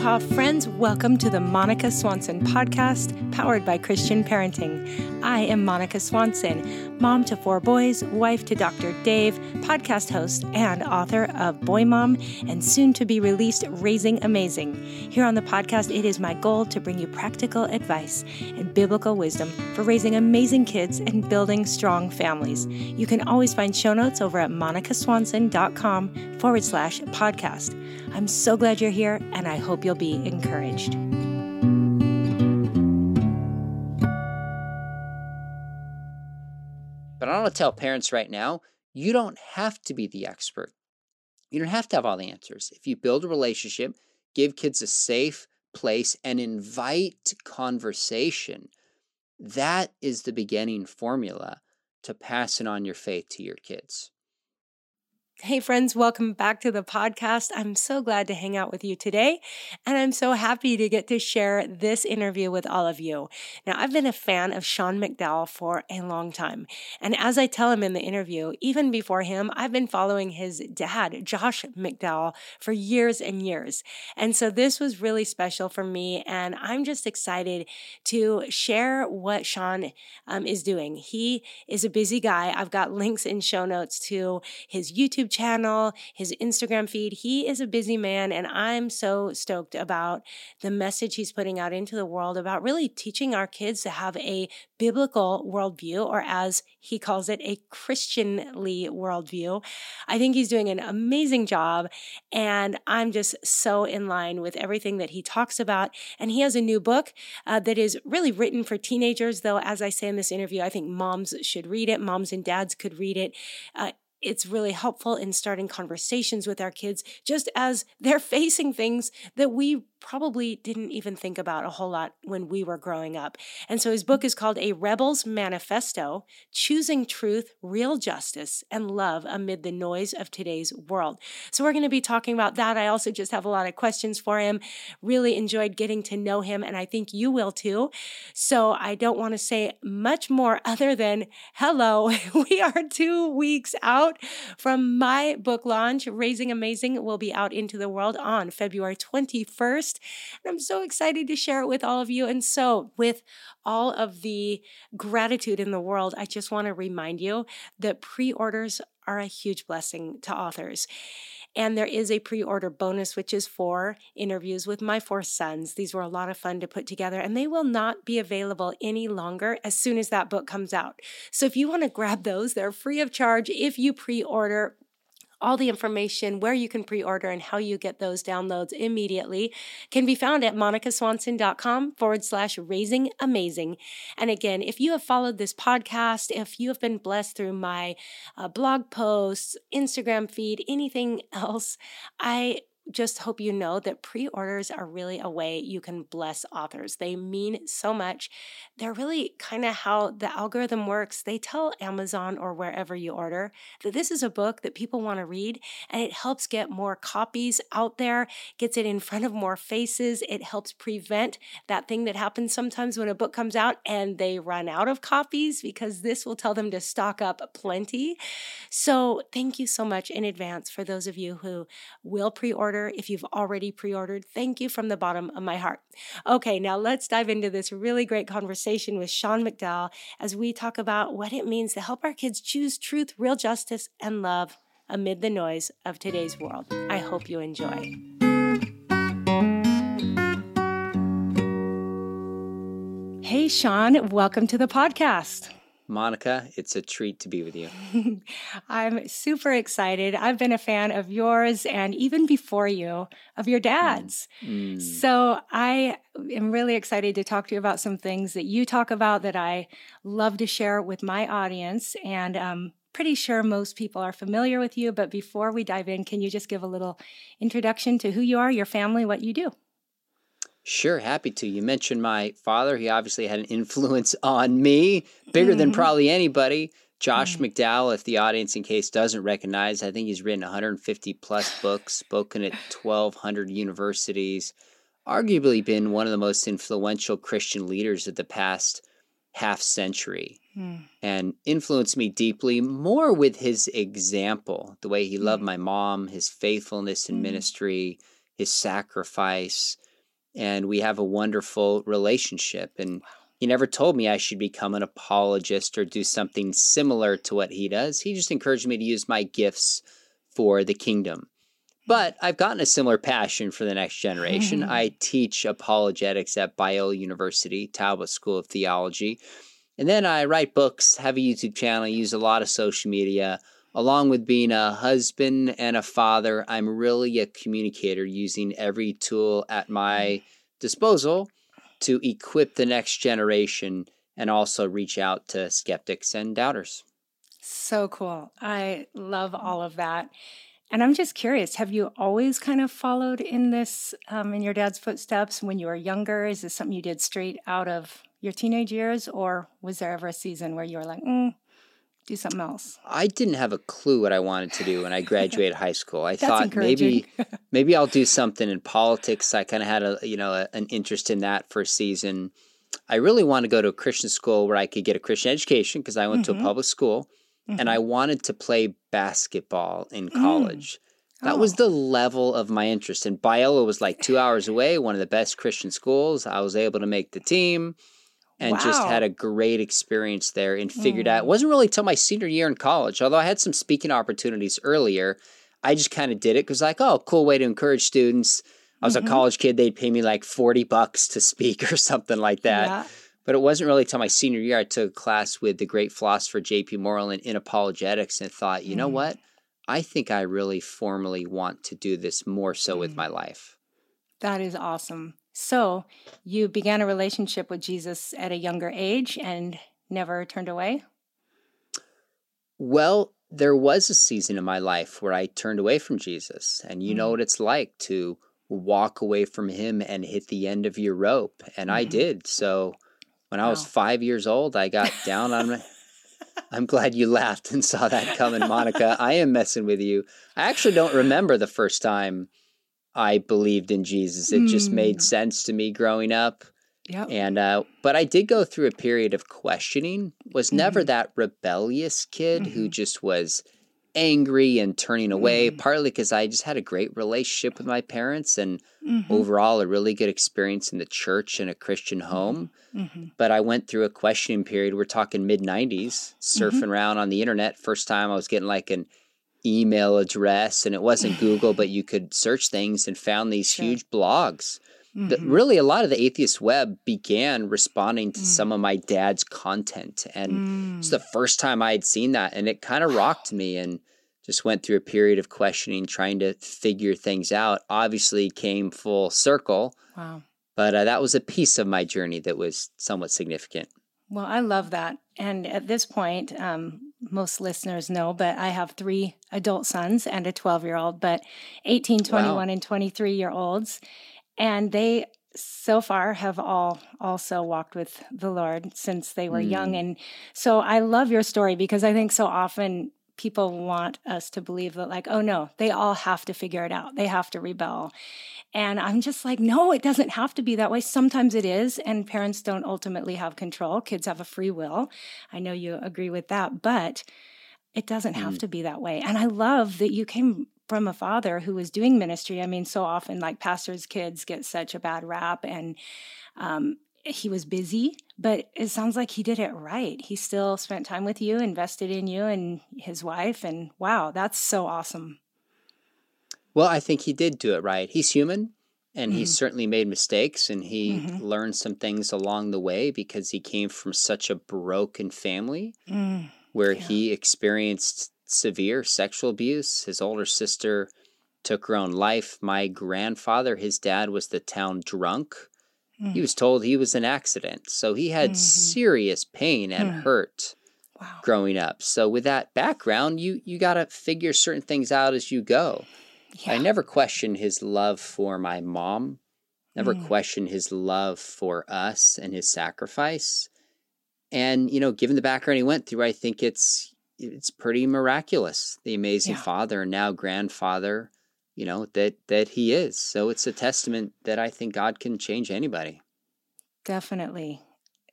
Aloha, friends. Welcome to the Monica Swanson podcast, powered by Christian Parenting. I am Monica Swanson, mom to four boys, wife to Dr. Dave, podcast host, and author of Boy Mom and soon to be released Raising Amazing. Here on the podcast, it is my goal to bring you practical advice and biblical wisdom for raising amazing kids and building strong families. You can always find show notes over at monicaswanson.com forward slash podcast. I'm so glad you're here, and I hope you'll be encouraged. But I want to tell parents right now you don't have to be the expert. You don't have to have all the answers. If you build a relationship, give kids a safe place, and invite conversation, that is the beginning formula to passing on your faith to your kids. Hey, friends, welcome back to the podcast. I'm so glad to hang out with you today, and I'm so happy to get to share this interview with all of you. Now, I've been a fan of Sean McDowell for a long time, and as I tell him in the interview, even before him, I've been following his dad, Josh McDowell, for years and years. And so this was really special for me, and I'm just excited to share what Sean um, is doing. He is a busy guy. I've got links in show notes to his YouTube channel, his Instagram feed. He is a busy man, and I'm so stoked about the message he's putting out into the world about really teaching our kids to have a biblical worldview, or as he calls it, a Christianly worldview. I think he's doing an amazing job, and I'm just so in line with everything that he talks about. And he has a new book uh, that is really written for teenagers, though, as I say in this interview, I think moms should read it, moms and dads could read it. Uh, it's really helpful in starting conversations with our kids just as they're facing things that we probably didn't even think about a whole lot when we were growing up. And so his book mm. is called A Rebel's Manifesto Choosing Truth, Real Justice, and Love Amid the Noise of Today's World. So we're going to be talking about that. I also just have a lot of questions for him. Really enjoyed getting to know him, and I think you will too. So I don't want to say much more other than hello. we are two weeks out from my book launch. Raising Amazing will be out into the world on February 21st. And I'm so excited to share it with all of you. And so, with all of the gratitude in the world, I just want to remind you that pre orders are a huge blessing to authors. And there is a pre order bonus, which is for interviews with my four sons. These were a lot of fun to put together, and they will not be available any longer as soon as that book comes out. So if you want to grab those, they're free of charge if you pre order all the information where you can pre order and how you get those downloads immediately can be found at monicaswanson.com forward slash raising amazing. And again, if you have followed this podcast, if you have been blessed through my uh, blog posts, Instagram feed, anything else, I just hope you know that pre orders are really a way you can bless authors. They mean so much. They're really kind of how the algorithm works. They tell Amazon or wherever you order that this is a book that people want to read, and it helps get more copies out there, gets it in front of more faces. It helps prevent that thing that happens sometimes when a book comes out and they run out of copies because this will tell them to stock up plenty. So, thank you so much in advance for those of you who will pre order. If you've already pre ordered, thank you from the bottom of my heart. Okay, now let's dive into this really great conversation with Sean McDowell as we talk about what it means to help our kids choose truth, real justice, and love amid the noise of today's world. I hope you enjoy. Hey, Sean, welcome to the podcast. Monica, it's a treat to be with you. I'm super excited. I've been a fan of yours and even before you, of your dad's. Mm. Mm. So I am really excited to talk to you about some things that you talk about that I love to share with my audience. And I'm pretty sure most people are familiar with you. But before we dive in, can you just give a little introduction to who you are, your family, what you do? Sure, happy to. You mentioned my father. He obviously had an influence on me, bigger mm-hmm. than probably anybody. Josh mm-hmm. McDowell, if the audience in case doesn't recognize, I think he's written 150 plus books, spoken at 1,200 universities, arguably been one of the most influential Christian leaders of the past half century, mm. and influenced me deeply more with his example, the way he mm. loved my mom, his faithfulness in mm. ministry, his sacrifice and we have a wonderful relationship. And he never told me I should become an apologist or do something similar to what he does. He just encouraged me to use my gifts for the kingdom. Hmm. But I've gotten a similar passion for the next generation. I teach apologetics at Biola University, Talbot School of Theology. And then I write books, have a YouTube channel, use a lot of social media. Along with being a husband and a father, I'm really a communicator using every tool at my disposal to equip the next generation and also reach out to skeptics and doubters. So cool. I love all of that. And I'm just curious, have you always kind of followed in this, um, in your dad's footsteps when you were younger? Is this something you did straight out of your teenage years? Or was there ever a season where you were like, mm, do something else? I didn't have a clue what I wanted to do when I graduated high school. I thought maybe maybe I'll do something in politics. I kind of had a you know a, an interest in that for a season. I really wanted to go to a Christian school where I could get a Christian education because I went mm-hmm. to a mm-hmm. public school, mm-hmm. and I wanted to play basketball in mm. college. Mm. That oh. was the level of my interest. And Biola was like two hours away, one of the best Christian schools. I was able to make the team and wow. just had a great experience there and figured mm. out it wasn't really till my senior year in college although i had some speaking opportunities earlier i just kind of did it because like oh cool way to encourage students i was mm-hmm. a college kid they'd pay me like 40 bucks to speak or something like that yeah. but it wasn't really till my senior year i took a class with the great philosopher jp moreland in apologetics and thought you mm. know what i think i really formally want to do this more so mm. with my life that is awesome so you began a relationship with Jesus at a younger age and never turned away? Well, there was a season in my life where I turned away from Jesus. And you mm-hmm. know what it's like to walk away from him and hit the end of your rope. And mm-hmm. I did. So when wow. I was five years old, I got down on my. I'm glad you laughed and saw that coming, Monica. I am messing with you. I actually don't remember the first time I believed in Jesus. It mm. just made mm. sense to me growing up. Yeah. And uh, but I did go through a period of questioning. Was mm-hmm. never that rebellious kid mm-hmm. who just was angry and turning away. Mm-hmm. Partly because I just had a great relationship with my parents and mm-hmm. overall a really good experience in the church and a Christian mm-hmm. home. Mm-hmm. But I went through a questioning period. We're talking mid '90s, surfing around on the internet. First time I was getting like an email address and it wasn't Google, but you could search things and found these sure. huge blogs. Mm-hmm. really, a lot of the atheist web began responding to mm. some of my dad's content. And mm. it's the first time I had seen that. And it kind of rocked me and just went through a period of questioning, trying to figure things out. Obviously, came full circle. Wow. But uh, that was a piece of my journey that was somewhat significant. Well, I love that. And at this point, um, most listeners know, but I have three adult sons and a 12 year old, but 18, 21, wow. and 23 year olds. And they so far have all also walked with the Lord since they were mm. young. And so I love your story because I think so often people want us to believe that, like, oh no, they all have to figure it out, they have to rebel. And I'm just like, no, it doesn't have to be that way. Sometimes it is, and parents don't ultimately have control. Kids have a free will. I know you agree with that, but it doesn't have mm. to be that way. And I love that you came from a father who was doing ministry. I mean, so often, like pastors' kids get such a bad rap, and um, he was busy, but it sounds like he did it right. He still spent time with you, invested in you and his wife, and wow, that's so awesome. Well, I think he did do it right. He's human and mm-hmm. he certainly made mistakes and he mm-hmm. learned some things along the way because he came from such a broken family mm, where yeah. he experienced severe sexual abuse. His older sister took her own life. My grandfather, his dad was the town drunk. Mm. He was told he was an accident. So he had mm-hmm. serious pain and mm. hurt wow. growing up. So with that background, you you got to figure certain things out as you go. Yeah. I never questioned his love for my mom. Never mm. questioned his love for us and his sacrifice. And you know, given the background he went through, I think it's it's pretty miraculous the amazing yeah. father and now grandfather you know that that he is. So it's a testament that i think god can change anybody. Definitely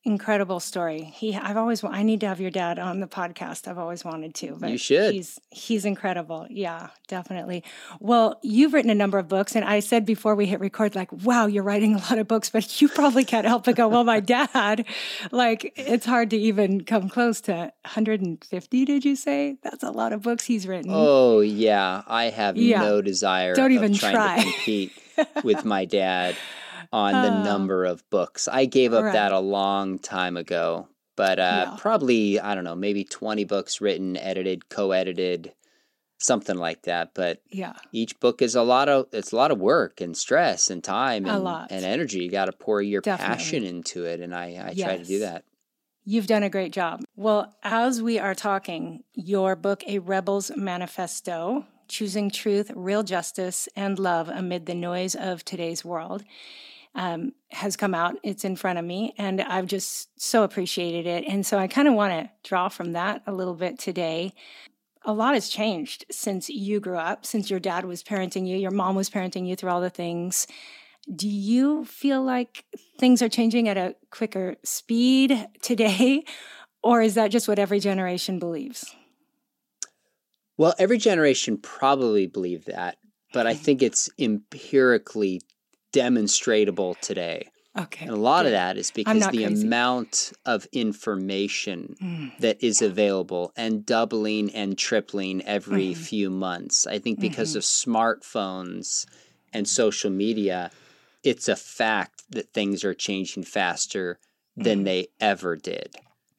incredible story. He, I've always, I need to have your dad on the podcast. I've always wanted to. But you should. He's he's incredible. Yeah, definitely. Well, you've written a number of books, and I said before we hit record, like, wow, you're writing a lot of books, but you probably can't help but go, well, my dad, like, it's hard to even come close to 150. Did you say that's a lot of books he's written? Oh yeah, I have yeah. no desire. Don't even try to compete with my dad on the oh. number of books. I gave up right. that a long time ago, but uh, yeah. probably, I don't know, maybe 20 books written, edited, co edited, something like that. But yeah, each book is a lot of it's a lot of work and stress and time and, and energy. You got to pour your Definitely. passion into it, and I, I yes. try to do that. You've done a great job. Well, as we are talking, your book, A Rebel's Manifesto Choosing Truth, Real Justice, and Love Amid the Noise of Today's World, um, has come out. It's in front of me, and I've just so appreciated it. And so I kind of want to draw from that a little bit today. A lot has changed since you grew up, since your dad was parenting you, your mom was parenting you through all the things. Do you feel like things are changing at a quicker speed today, or is that just what every generation believes? Well, every generation probably believe that, but I think it's empirically demonstrable today. Okay. And a lot of that is because the crazy. amount of information mm. that is available and doubling and tripling every mm. few months. I think because mm-hmm. of smartphones and social media, it's a fact that things are changing faster than mm. they ever did.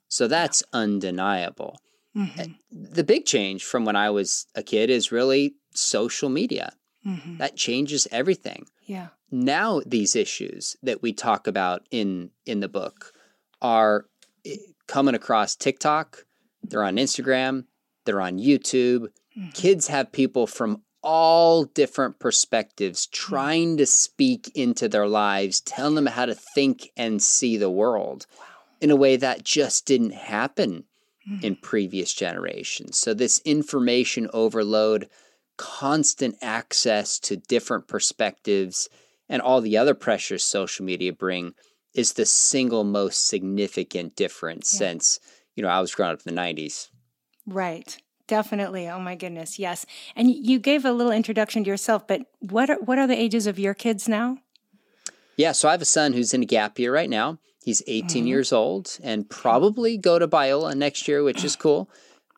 So that's undeniable. Mm-hmm. The big change from when I was a kid is really social media. Mm-hmm. That changes everything. Yeah now these issues that we talk about in in the book are eh, coming across TikTok, they're on Instagram, they're on YouTube. Mm-hmm. Kids have people from all different perspectives mm-hmm. trying to speak into their lives, telling them how to think and see the world wow. in a way that just didn't happen mm-hmm. in previous generations. So this information overload, constant access to different perspectives and all the other pressures social media bring is the single most significant difference yeah. since you know I was growing up in the 90s. Right. Definitely. Oh my goodness. Yes. And you gave a little introduction to yourself, but what are, what are the ages of your kids now? Yeah, so I have a son who's in a gap year right now. He's 18 mm-hmm. years old and probably go to Biola next year, which is cool.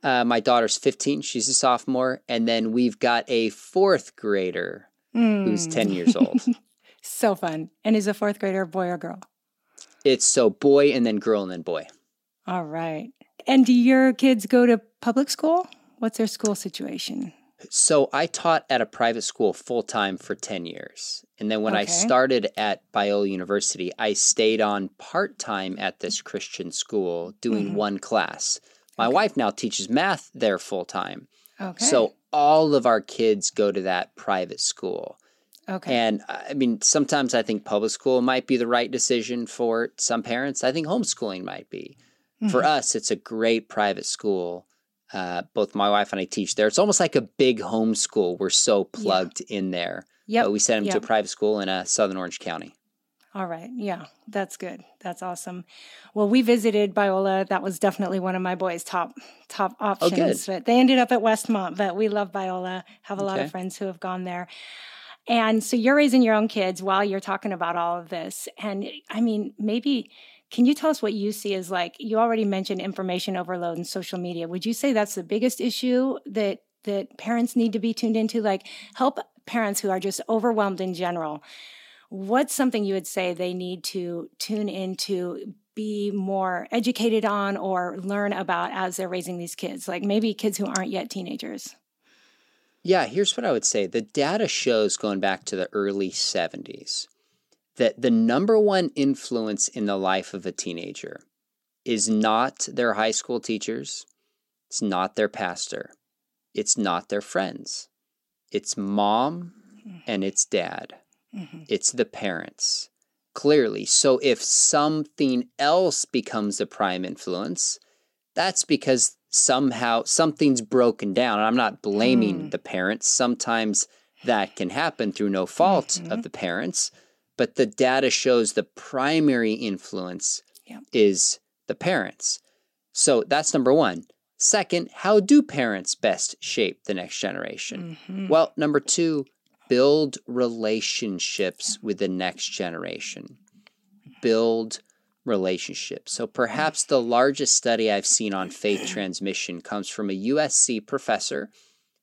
Uh, my daughter's 15. She's a sophomore. And then we've got a fourth grader mm. who's 10 years old. So fun. And is a fourth grader boy or girl? It's so boy and then girl and then boy. All right. And do your kids go to public school? What's their school situation? So I taught at a private school full time for 10 years. And then when okay. I started at Biola University, I stayed on part time at this Christian school doing mm-hmm. one class My wife now teaches math there full time. Okay. So all of our kids go to that private school. Okay. And uh, I mean, sometimes I think public school might be the right decision for some parents. I think homeschooling might be. For Mhm. us, it's a great private school. Uh, both my wife and I teach there. It's almost like a big homeschool. We're so plugged in there. Yeah. But we sent him to a private school in uh, Southern Orange County. All right. Yeah, that's good. That's awesome. Well, we visited Biola. That was definitely one of my boys' top top options. Oh. But they ended up at Westmont, but we love Biola. Have a lot of friends who have gone there. And so you're raising your own kids while you're talking about all of this. And I mean, maybe can you tell us what you see as like you already mentioned information overload and social media. Would you say that's the biggest issue that that parents need to be tuned into like help parents who are just overwhelmed in general what's something you would say they need to tune into be more educated on or learn about as they're raising these kids like maybe kids who aren't yet teenagers Yeah, here's what I would say. The data shows going back to the early 70s that the number one influence in the life of a teenager is not their high school teachers, it's not their pastor, it's not their friends. It's mom and it's dad. Mhm. It's the parents. Clearly. So if something else becomes a prime influence, that's because somehow something's broken down. And I'm not blaming Hmm. the parents. Sometimes that can happen through no fault Mhm. of the parents. But the data shows the primary influence Yep. is the parents. So that's number one. Second, how do parents best shape the next generation? Mhm. Well, number two, build relationships with the next generation. Build relationships. So perhaps the largest study I've seen on faith transmission comes from a USC professor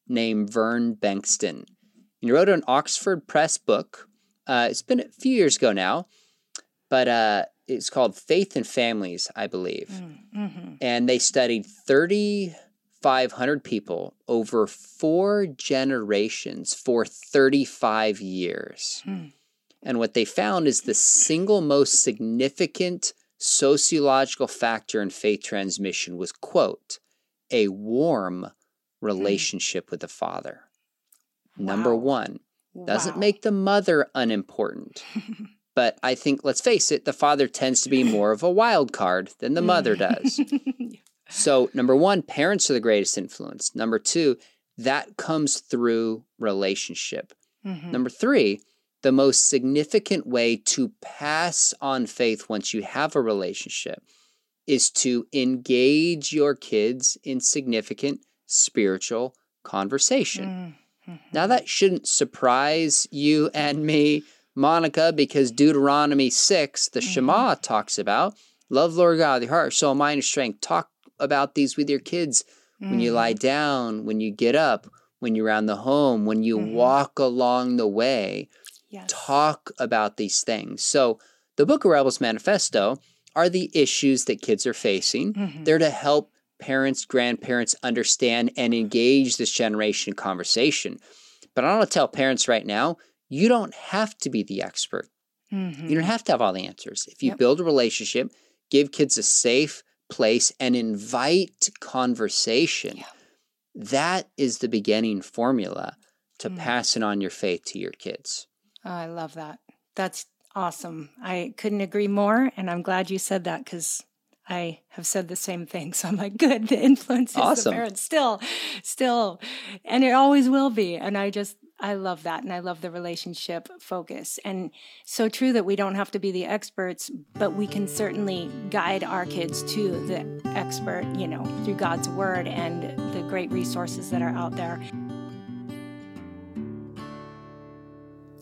named Vern Bengtson. He wrote an Oxford Press book. Uh, it's been a few years ago now, but uh, it's called Faith and Families, I believe Mhm. and they studied 3,500 people over four generations for 35 years. Hmm. And what they found is the single most significant sociological factor in faith transmission was, quote, a warm relationship with the father. Number one, doesn't Wow. make the mother unimportant. But I think, let's face it, the father tends to be more of a wild card than the mother does. So, number one, parents are the greatest influence. Number two, that comes through relationship. Mhm. Number three, the most significant way to pass on faith once you have a relationship is to engage your kids in significant spiritual conversation. Mhm. Now, that shouldn't surprise you and me, Monica, because Deuteronomy 6, the Mhm. Shema, talks about love Lord God, with your heart, soul, mind, and strength. Talk about these with your kids when you lie down, when you get up, when you're around the home, when you Mhm. walk along the way. Yes. Talk about these things. So, the Book of Rebels Manifesto are the issues that kids are facing. Mhm. They're to help parents, grandparents understand and engage this generation conversation. But I want to tell parents right now, you don't have to be the expert. Mhm. You don't have to have all the answers. If you Yep. build a relationship, give kids a safe place and invite conversation, Yeah. that is the beginning formula to Mm. passing on your faith to your kids. Oh, I love that. That's awesome. I couldn't agree more. And I'm glad you said that because I have said the same thing. So I'm like, good. The influence is Awesome. the parents still, still, and it always will be. And I just, I love that. And I love the relationship focus. And so true that we don't have to be the experts, but we can certainly guide our kids to the expert, you know, through God's word and the great resources that are out there.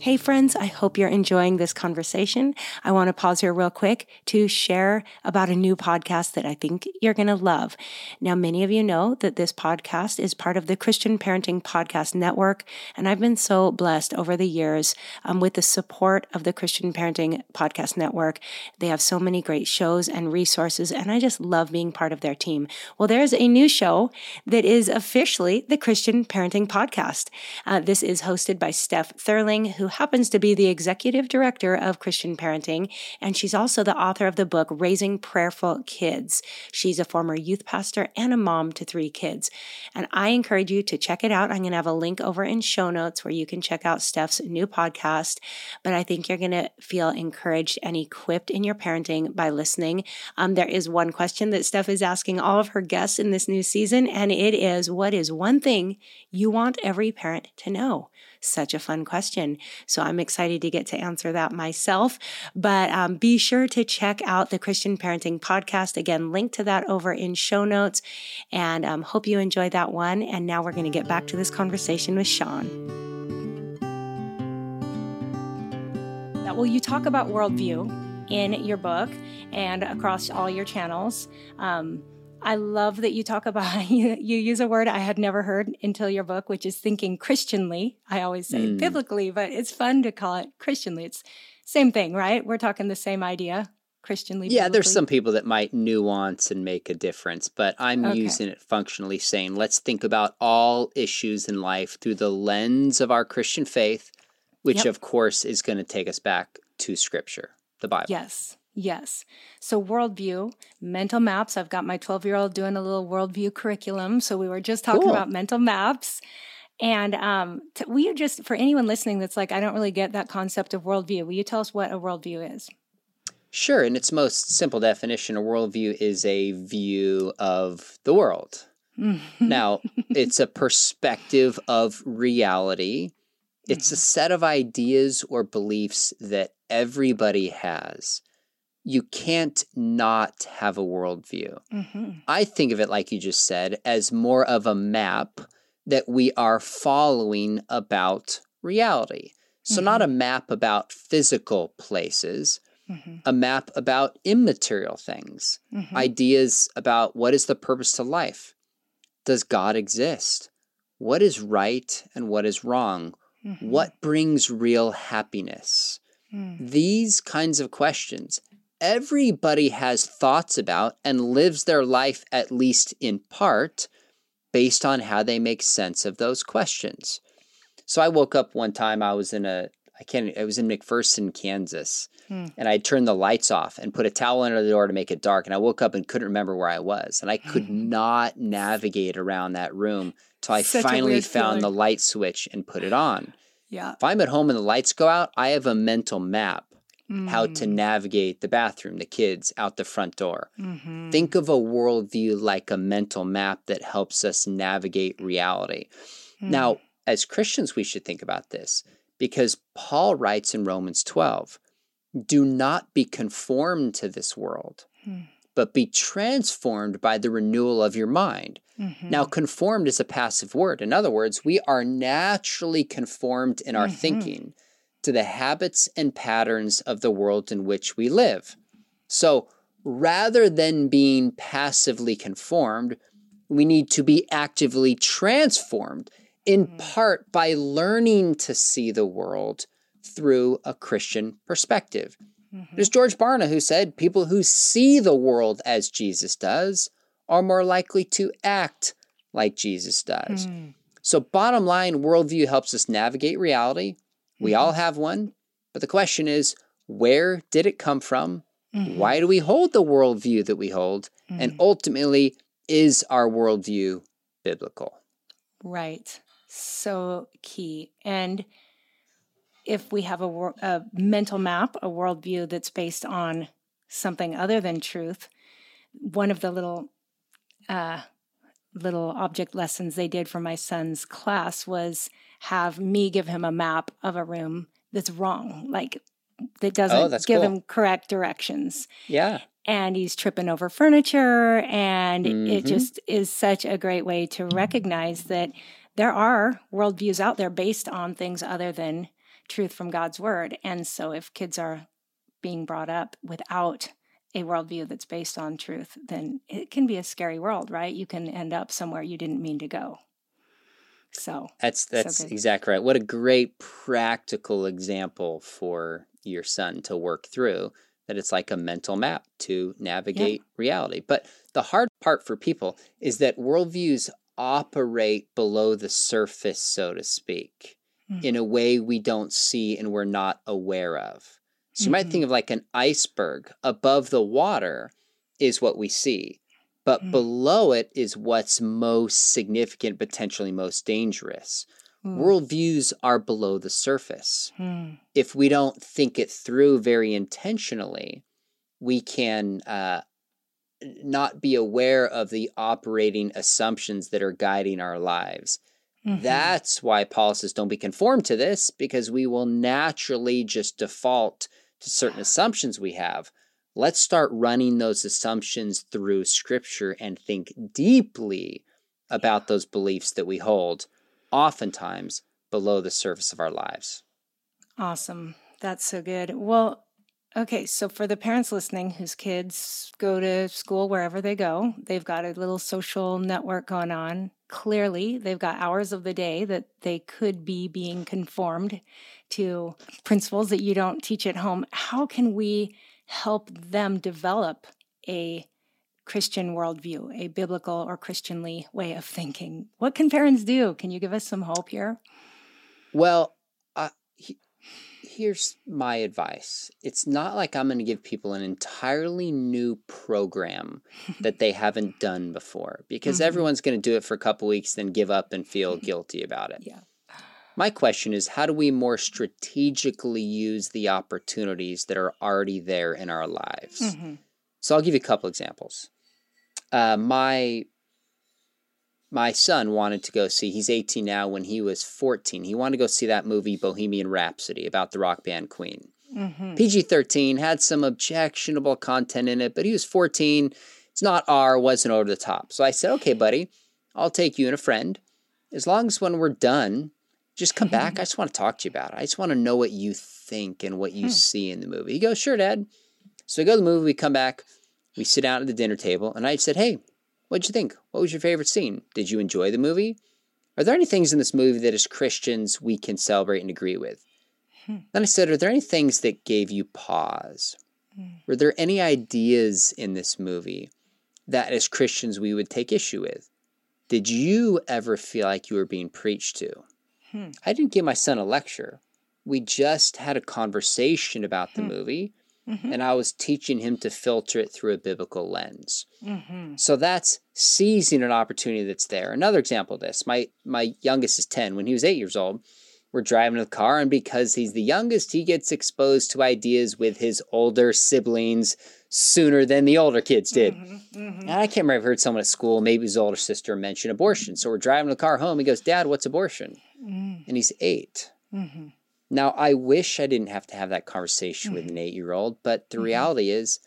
Hey, friends, I hope you're enjoying this conversation. I want to pause here real quick to share about a new podcast that I think you're going to love. Now, many of you know that this podcast is part of the Christian Parenting Podcast Network, and I've been so blessed over the years um, with the support of the Christian Parenting Podcast Network. They have so many great shows and resources, and I just love being part of their team. Well, there's a new show that is officially the Christian Parenting Podcast. Uh, this is hosted by Steph Thurling, who who happens to be the executive director of Christian Parenting, and she's also the author of the book Raising Prayerful Kids. She's a former youth pastor and a mom to three kids. And I encourage you to check it out. I'm going to have a link over in show notes where you can check out Steph's new podcast. But I think you're going to feel encouraged and equipped in your parenting by listening. Um, there is one question that Steph is asking all of her guests in this new season, and it is What is one thing you want every parent to know? Such a fun question. So I'm excited to get to answer that myself. But um, be sure to check out the Christian Parenting Podcast. Again, link to that over in show notes. And um, hope you enjoy that one. And now we're going to get back to this conversation with Sean. Well, you talk about worldview in your book and across all your channels. Um, I love that you talk about you, you, use a word I had never heard until your book, which is thinking Christianly. I always say mm. biblically, but it's fun to call it Christianly. It's same thing, right? We're talking the same idea. Christianly. Yeah, biblically. there's some people that might nuance and make a difference, but I'm okay. using it functionally saying let's think about all issues in life through the lens of our Christian faith, which yep. of course is going to take us back to scripture, the Bible. Yes. Yes. So, worldview, mental maps. I've got my 12 year old doing a little worldview curriculum. So, we were just talking cool. about mental maps. And um, t- will you just, for anyone listening that's like, I don't really get that concept of worldview, will you tell us what a worldview is? Sure. In its most simple definition, a worldview is a view of the world. now, it's a perspective of reality, it's a mm-hmm. set of ideas or beliefs that everybody has you can't not have a worldview. Mm-hmm. I think of it, like you just said, as more of a map that we are following about reality. So, mm-hmm. not a map about physical places, mm-hmm. a map about immaterial things, mm-hmm. ideas about what is the purpose to life. Does God exist? What is right and what is wrong? Mm-hmm. What brings real happiness? Mm. These kinds of questions everybody has thoughts about and lives their life, at least in part, based on how they make sense of those questions. So I woke up one time, I was in a, I can't, I was in McPherson, Kansas, hmm. and I turned the lights off and put a towel under the door to make it dark. And I woke up and couldn't remember where I was. And I could not navigate around that room till I Such finally found feeling. the light switch and put it on. Yeah. If I'm at home and the lights go out, I have a mental map mm. how to mm. navigate the bathroom, the kids out the front door. Mm-hmm. Think of a worldview like a mental map that helps us navigate reality. Mm. Now, as Christians, we should think about this because Paul writes in Romans 12 do not be conformed to this world, mm. but be transformed by the renewal of your mind. Mm-hmm. Now, conformed is a passive word. In other words, we are naturally conformed in our mm-hmm. thinking to the habits and patterns of the world in which we live. So rather than being passively conformed, we need to be actively transformed, in mm. part by learning to see the world through a Christian perspective. Mm-hmm. There's George Barna who said people who see the world as Jesus does are more likely to act like Jesus does. Mm. So, bottom line, worldview helps us navigate reality, we all mm-hmm. have one, but the question is where did it come from? Mm-hmm. Why do we hold the worldview that we hold? Mm-hmm. And ultimately, is our worldview biblical? Right. So key. And if we have a, a mental map, a worldview that's based on something other than truth, one of the little uh, little object lessons they did for my son's class was have me give him a map of a room that's wrong, like that doesn't oh, give cool. him correct directions. Yeah. And he's tripping over furniture. And mm-hmm. it just is such a great way to recognize that there are worldviews out there based on things other than truth from God's word. And so if kids are being brought up without a worldview that's based on truth, then it can be a scary world, right? You can end up somewhere you didn't mean to go. So that's that's so exactly right. What a great practical example for your son to work through. That it's like a mental map to navigate yeah. reality. But the hard part for people is that worldviews operate below the surface, so to speak. mm. in a way we don't see and we're not aware of. So you mm-hmm. might think of like an iceberg above the water is what we see, but mm. below it is what's most significant, potentially most dangerous. Mm. Worldviews are below the surface. Mm. If we don't think it through very intentionally, we can uh, not be aware of the operating assumptions that are guiding our lives. Mm-hmm. That's why Paul says, don't be conformed to this, because we will naturally just default to certain assumptions we have. Let's start running those assumptions through scripture and think deeply about those beliefs that we hold, oftentimes below the surface of our lives. Awesome. That's so good. Well, Okay, so for the parents listening whose kids go to school wherever they go, they've got a little social network going on. Clearly, they've got hours of the day that they could be being conformed to principles that you don't teach at home. How can we help them develop a Christian worldview, a biblical or Christianly way of thinking? What can parents do? Can you give us some hope here? Well, here's my advice it's not like I'm going to give people an entirely new program that they haven't done before because mm-hmm. everyone's going to do it for a couple weeks, then give up and feel guilty about it. Yeah. My question is how do we more strategically use the opportunities that are already there in our lives? Mm-hmm. So I'll give you a couple examples. Uh, my my son wanted to go see, he's 18 now, when he was 14, he wanted to go see that movie Bohemian Rhapsody about the rock band Queen. Mm-hmm. PG 13 had some objectionable content in it, but he was 14. It's not R, wasn't over the top. So I said, okay, buddy, I'll take you and a friend. As long as when we're done, just come back. I just want to talk to you about it. I just want to know what you think and what you hmm. see in the movie. He goes, sure, Dad. So we go to the movie, we come back, we sit down at the dinner table, and I said, hey, What'd you think? What was your favorite scene? Did you enjoy the movie? Are there any things in this movie that as Christians we can celebrate and agree with? Hmm. Then I said, Are there any things that gave you pause? Hmm. Were there any ideas in this movie that as Christians we would take issue with? Did you ever feel like you were being preached to? Hmm. I didn't give my son a lecture. We just had a conversation about the hmm. movie Mm-hmm. And I was teaching him to filter it through a biblical lens. Mm-hmm. So that's seizing an opportunity that's there. Another example of this my, my youngest is 10. When he was eight years old, we're driving in the car, and because he's the youngest, he gets exposed to ideas with his older siblings sooner than the older kids did. Mm-hmm, mm-hmm. And I can't remember, if I've heard someone at school, maybe his older sister, mention abortion. So we're driving the car home. He goes, Dad, what's abortion? Mm. And he's 8 mm-hmm. Now, I wish I didn't have to have that conversation mm-hmm. with an eight year old, but the mm-hmm. reality is,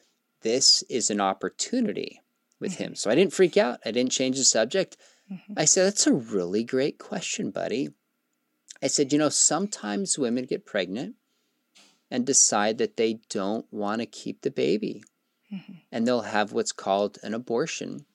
this is an opportunity with mm-hmm. him. So I didn't freak out. I didn't change the subject. Mm-hmm. I said, That's a really great question, buddy. I said, You know, sometimes women get pregnant and decide that they don't want to keep the baby. Mm-hmm. And they'll have what's called an abortion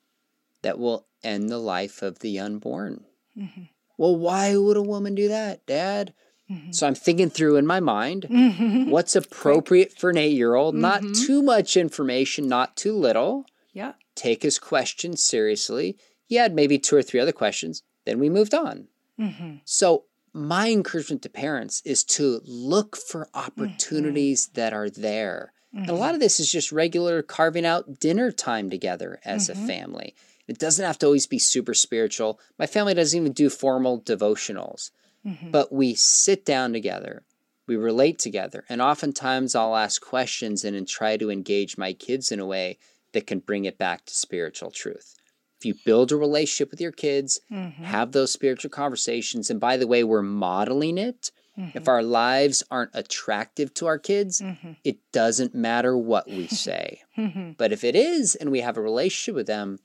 that will end the life of the unborn. Mm-hmm. Well, why would a woman do that, Dad? Mm-hmm. So I'm thinking through in my mind mm-hmm. what's appropriate for an eight year old. Not mm-hmm. too much information, not too little. Yeah. Take his question seriously. He had maybe two or three other questions. Then we moved on. Mm-hmm. So my encouragement to parents is to look for mm-hmm. opportunities that are there. And a lot of this is just regular carving out dinner time together as a family. It doesn't have to always be super spiritual. My family doesn't even do formal devotionals. Mm-hmm. But we sit down together, we relate together, and oftentimes I'll ask questions and, and try to engage my kids in a way that can bring it back to spiritual truth. If you build a relationship with your kids, mm-hmm. have those spiritual conversations, and by the way, we're modeling it. Mm-hmm. If our lives aren't attractive to our kids, mm-hmm. it doesn't matter what we say. Mm-hmm. but if it is and we have a relationship with them,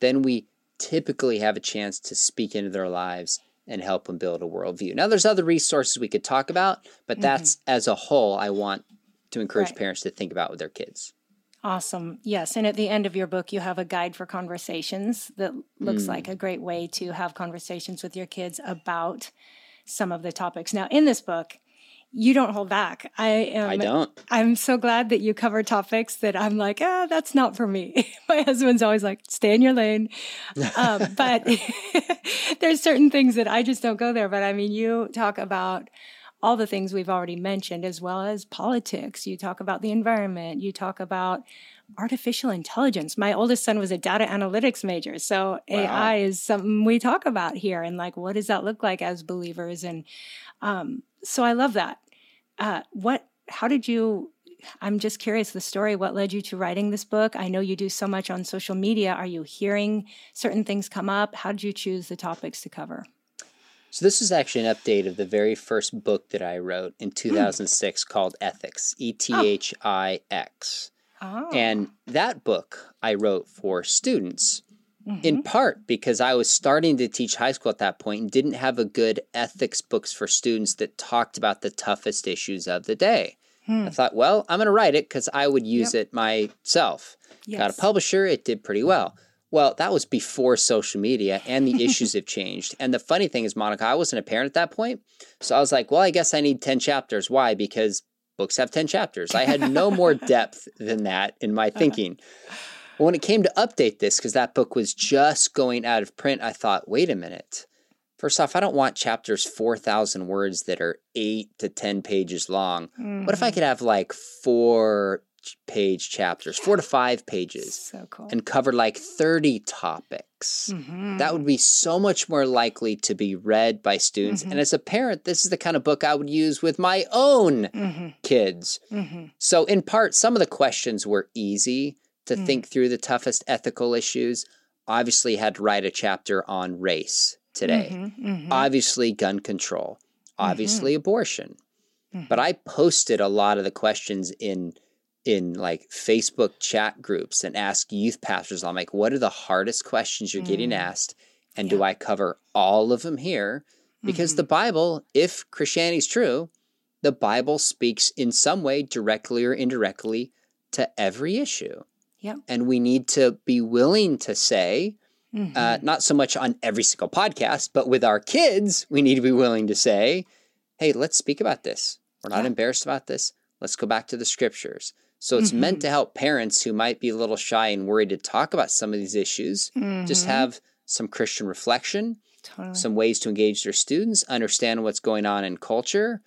then we typically have a chance to speak into their lives and help them build a worldview. Now, there's other resources we could talk about, but mm-hmm. that's mm-hmm. as a whole, I want to encourage right. parents to think about with their kids. Awesome. Yes. And at the end of your book, you have a guide for conversations that looks mm. like a great way to have conversations with your kids about some of the topics. Now, in this book, you don't hold back. I am. I don't. I'm so glad that you cover topics that I'm like, ah, that's not for me. My husband's always like, stay in your lane. Um, but there's certain things that I just don't go there. But I mean, you talk about all the things we've already mentioned, as well as politics. You talk about the environment. You talk about artificial intelligence. My oldest son was a data analytics major. So wow. AI is something we talk about here. And like, what does that look like as believers? And um, so I love that. Uh, what, how did you, I'm just curious the story, what led you to writing this book? I know you do so much on social media. Are you hearing certain things come up? How did you choose the topics to cover? So, this is actually an update of the very first book that I wrote in 2006 mm. called Ethix, E T H I X. Oh. And that book I wrote for students mm-hmm. in part because I was starting to teach high school at that point and didn't have a good ethics books for students that talked about the toughest issues of the day. Hmm. I thought, well, I'm going to write it because I would use yep. it myself. Yes. Got a publisher, it did pretty well. Well, that was before social media and the issues have changed. And the funny thing is, Monica, I wasn't a parent at that point. So I was like, well, I guess I need 10 chapters. Why? Because books have 10 chapters. I had no more depth than that in my thinking when it came to update this, because that book was just going out of print, I thought, wait a minute. First off, I don't want chapters 4,000 words that are eight to 10 pages long. Mm-hmm. What if I mm-hmm. could have like four page chapters, four to five pages, so cool. and cover like 30 topics? Mm-hmm. That would be so much more likely to be read by students. Mm-hmm. And as a parent, this is the kind of book I would use with my own mm-hmm. kids. Mm-hmm. So, in part, some of the questions were easy to mm. think through the toughest ethical issues. Obviously, had to write a chapter on race today. Mm-hmm, mm-hmm. Obviously, gun control. Obviously, mm-hmm. abortion. But I posted a lot of the questions in in like Facebook chat groups and ask youth pastors. I'm like, what are the hardest questions you're getting mm. asked? And yeah. do I cover all of them here? Because the mm-hmm. Bible, if Christianity is true, the Bible speaks in some way, directly or indirectly, to every issue. Yeah. And we need to be willing to say, uh, mm-hmm. uh, not so much on every single podcast, but with our kids, we need to be willing to say, hey, let's speak about this. We're not yeah. embarrassed about this. Let's go back to the scriptures. So it's mm-hmm. meant to help parents who might be a little shy and worried to talk about some of these issues, mm-hmm. just have some Christian reflection, totally. some ways to engage their students, understand what's going on in culture,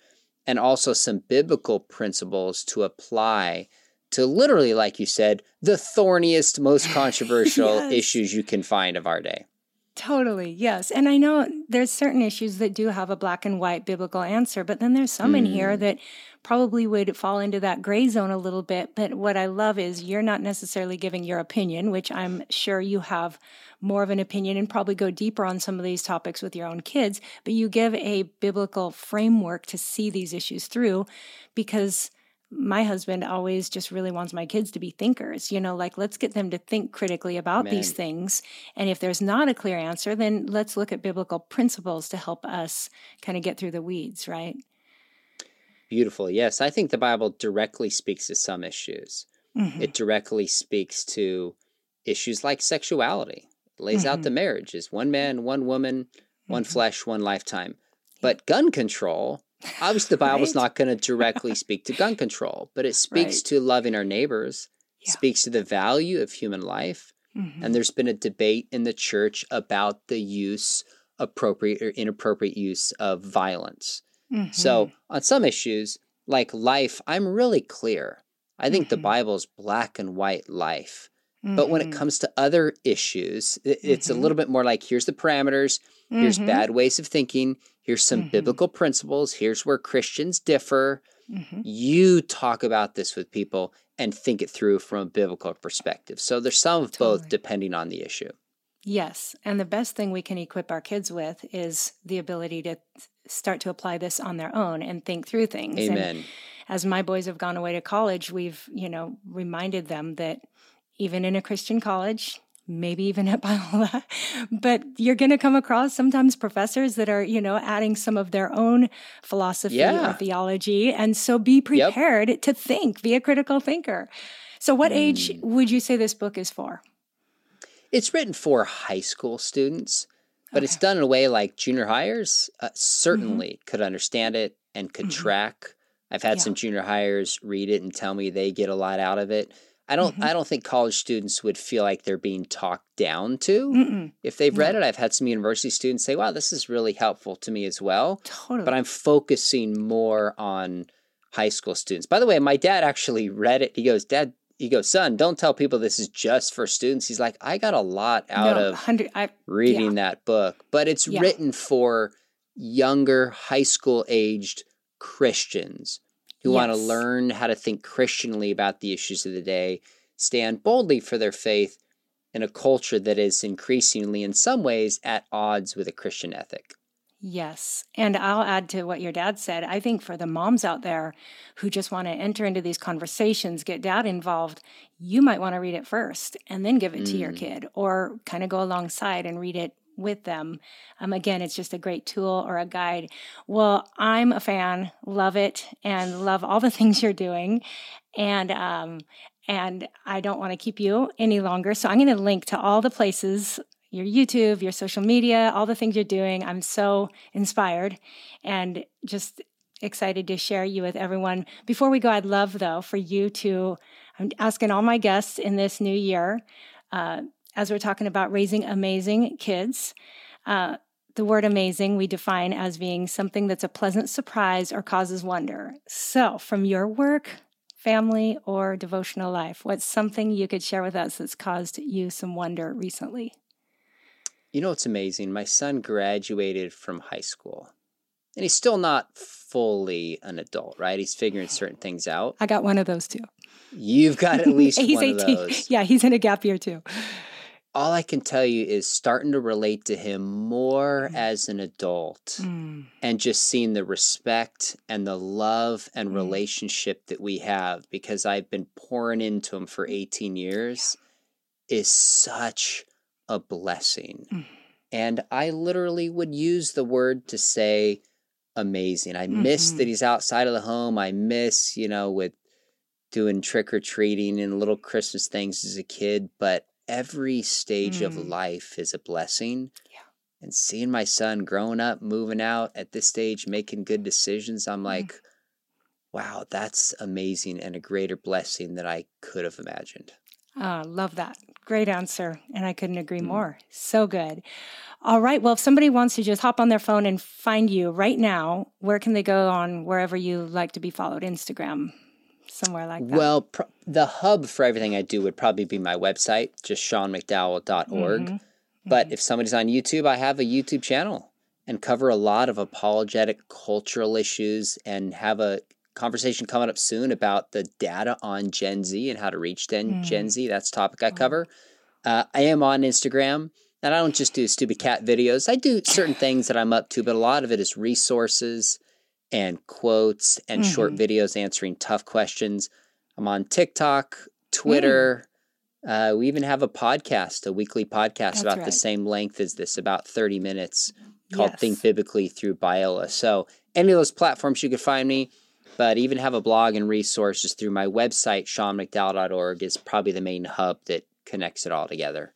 and also some biblical principles to apply to literally, like you said, the thorniest, most controversial yes. issues you can find of our day. Totally, yes. And I know there's certain issues that do have a black and white biblical answer, but then there's some mm. in here mm. that probably would fall into that gray zone a little bit. But what I love is you're not necessarily giving your opinion, which I'm sure you have more of an opinion and probably go deeper on some of these topics with your own kids, but you give a biblical framework to see these issues through because my husband always just really wants my kids to be thinkers you know like let's get them to think critically about Amen. these things and if there's not a clear answer then let's look at biblical principles to help us kind of get through the weeds right beautiful yes i think the bible directly speaks to some issues mm-hmm. it directly speaks to issues like sexuality it lays mm-hmm. out the mm-hmm. marriage is one man one woman one mm-hmm. flesh one lifetime but gun control Obviously, the Bible's right? not going to directly speak to gun control, but it speaks right. to loving our neighbors, yeah. speaks to the value of human life. Mm-hmm. And there's been a debate in the church about the use, appropriate or inappropriate use of violence. Mm-hmm. So, on some issues, like life, I'm really clear. I think mm-hmm. the Bible's black and white life. But when it mm-hmm. comes to other issues, it's a mm-hmm. little bit more like here's the parameters, here's mm-hmm. bad ways of thinking, Here's some mm-hmm. biblical principles. Here's where Christians differ. Mm-hmm. You talk about this with people and think it through from a biblical perspective. So there's some of totally. both depending on the issue. Yes. And the best thing we can equip our kids with is the ability to start to apply this on their own and think through things. Amen. And as my boys have gone away to college, we've, you know, reminded them that even in a Christian college, maybe even at Biola, but you're going to come across sometimes professors that are, you know, adding some of their own philosophy yeah. or theology. And so be prepared yep. to think, be a critical thinker. So, what mm. age would you say this book is for? It's written for high school students, but okay. it's done in a way like junior hires uh, certainly mm-hmm. could understand it and could mm-hmm. track I've had Yeah. some junior hires read it and tell me they get a lot out of it. I don't Mhm. I don't think college students would feel like they're being talked down to Mm-mm. if they've No. read it. I've had some university students say, "Wow, this is really helpful to me as well." Totally. But I'm focusing more on high school students. By the way, my dad actually read it. He goes, "Dad, he goes, son, don't tell people this is just for students." He's like, "I got a lot out no, of I, reading that book, but it's Yeah. written for younger high school aged Christians who want to learn how to think Christianly about the issues of the day, stand boldly for their faith in a culture that is increasingly, in some ways, at odds with a Christian ethic. Yes. And I'll add to what your dad said. I think for the moms out there who just want to enter into these conversations, get dad involved, you might want to read it first and then give it to your Mm. kid or kind of go alongside and read it with them. Um, again, it's just a great tool or a guide. Well, I'm a fan, love it, and love all the things you're doing. And, um, and I don't want to keep you any longer. So I'm going to link to all the places your YouTube, your social media, all the things you're doing. I'm so inspired and just excited to share you with everyone. Before we go, I'd love, though, for you to, I'm asking all my guests in this new year, uh, as we're talking about raising amazing kids. Uh, the word amazing we define as being something that's a pleasant surprise or causes wonder. So, from your work, family, or devotional life, what's something you could share with us that's caused you some wonder recently? You know it's amazing? My son graduated from high school, and he's still not fully an adult, right? He's figuring certain things out. I got one of those too. You've got at least he's one 18. of those. Yeah, he's in a gap year too. All I can tell you is starting to relate to him more Mm. as an adult Mm, and just seeing the respect and the love and Mm. relationship that we have because I've been pouring into him for 18 years is such a blessing. Mm. And I literally would use the word to say amazing. I miss that Mhm. he's outside of the home. I miss, you know, with doing trick or treating and little Christmas things as a kid, but every stage of Mm. life is a blessing. Yeah. And seeing my son growing up, moving out at this stage, making good decisions, Mm. I'm like, wow, that's amazing and a greater blessing than I could have imagined. Ah, love that. Great answer. And I couldn't agree Mm. more. So good. All right. Well, if somebody wants to just hop on their phone and find you right now, where can they go on wherever you like to be followed? Instagram, somewhere like that. Well, pr- the hub for everything I do would probably be my website, just seanmcdowell.org. Mhm. But if somebody's on YouTube, I have a YouTube channel and cover a lot of apologetic cultural issues and have a conversation coming up soon about the data on Gen Z and how to reach Gen, Mm. Gen Z. That's a topic I Oh. cover. Uh, I am on Instagram and I don't just do stupid cat videos. I do certain things that I'm up to, but a lot of it is resources and quotes and short Mm-hmm. videos answering tough questions. I'm on TikTok, Mm. Twitter. Uh, we even have a podcast, a weekly podcast That's about the same length as this, about 30 minutes, called Yes. Think Biblically through Biola. So, any of those platforms you could find me, but even have a blog and resources through my website, seanmcdowell.org, is probably the main hub that connects it all together.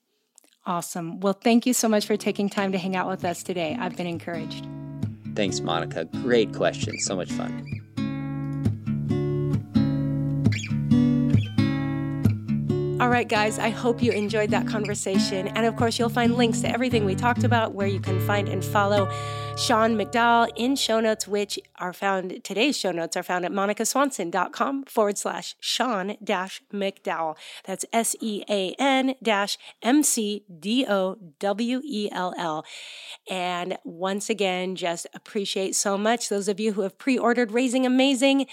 Awesome. Well, thank you so much for taking time to hang out with us today. I've been encouraged. Thanks, Monica. Great question. So much fun. All right, guys, I hope you enjoyed that conversation. And of course, you'll find links to everything we talked about where you can find and follow Sean McDowell in show notes, which are found, today's show notes are found at monicaswanson.com forward slash Sean dash McDowell. That's S E A N dash M C D O W E L L. And once again, just appreciate so much those of you who have pre ordered Raising Amazing.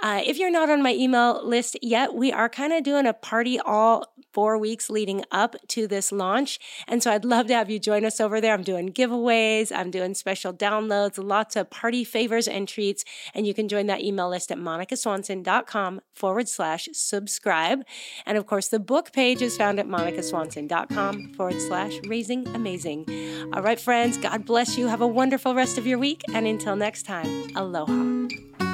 Uh, if you're not on my email list yet, we are kind of doing a party all four weeks leading up to this launch. And so I'd love to have you join us over there. I'm doing giveaways, I'm doing special downloads, lots of party favors and treats. And you can join that email list at monicaswanson.com forward slash subscribe. And of course, the book page is found at monicaswanson.com forward slash raising amazing. All right, friends, God bless you. Have a wonderful rest of your week. And until next time, aloha.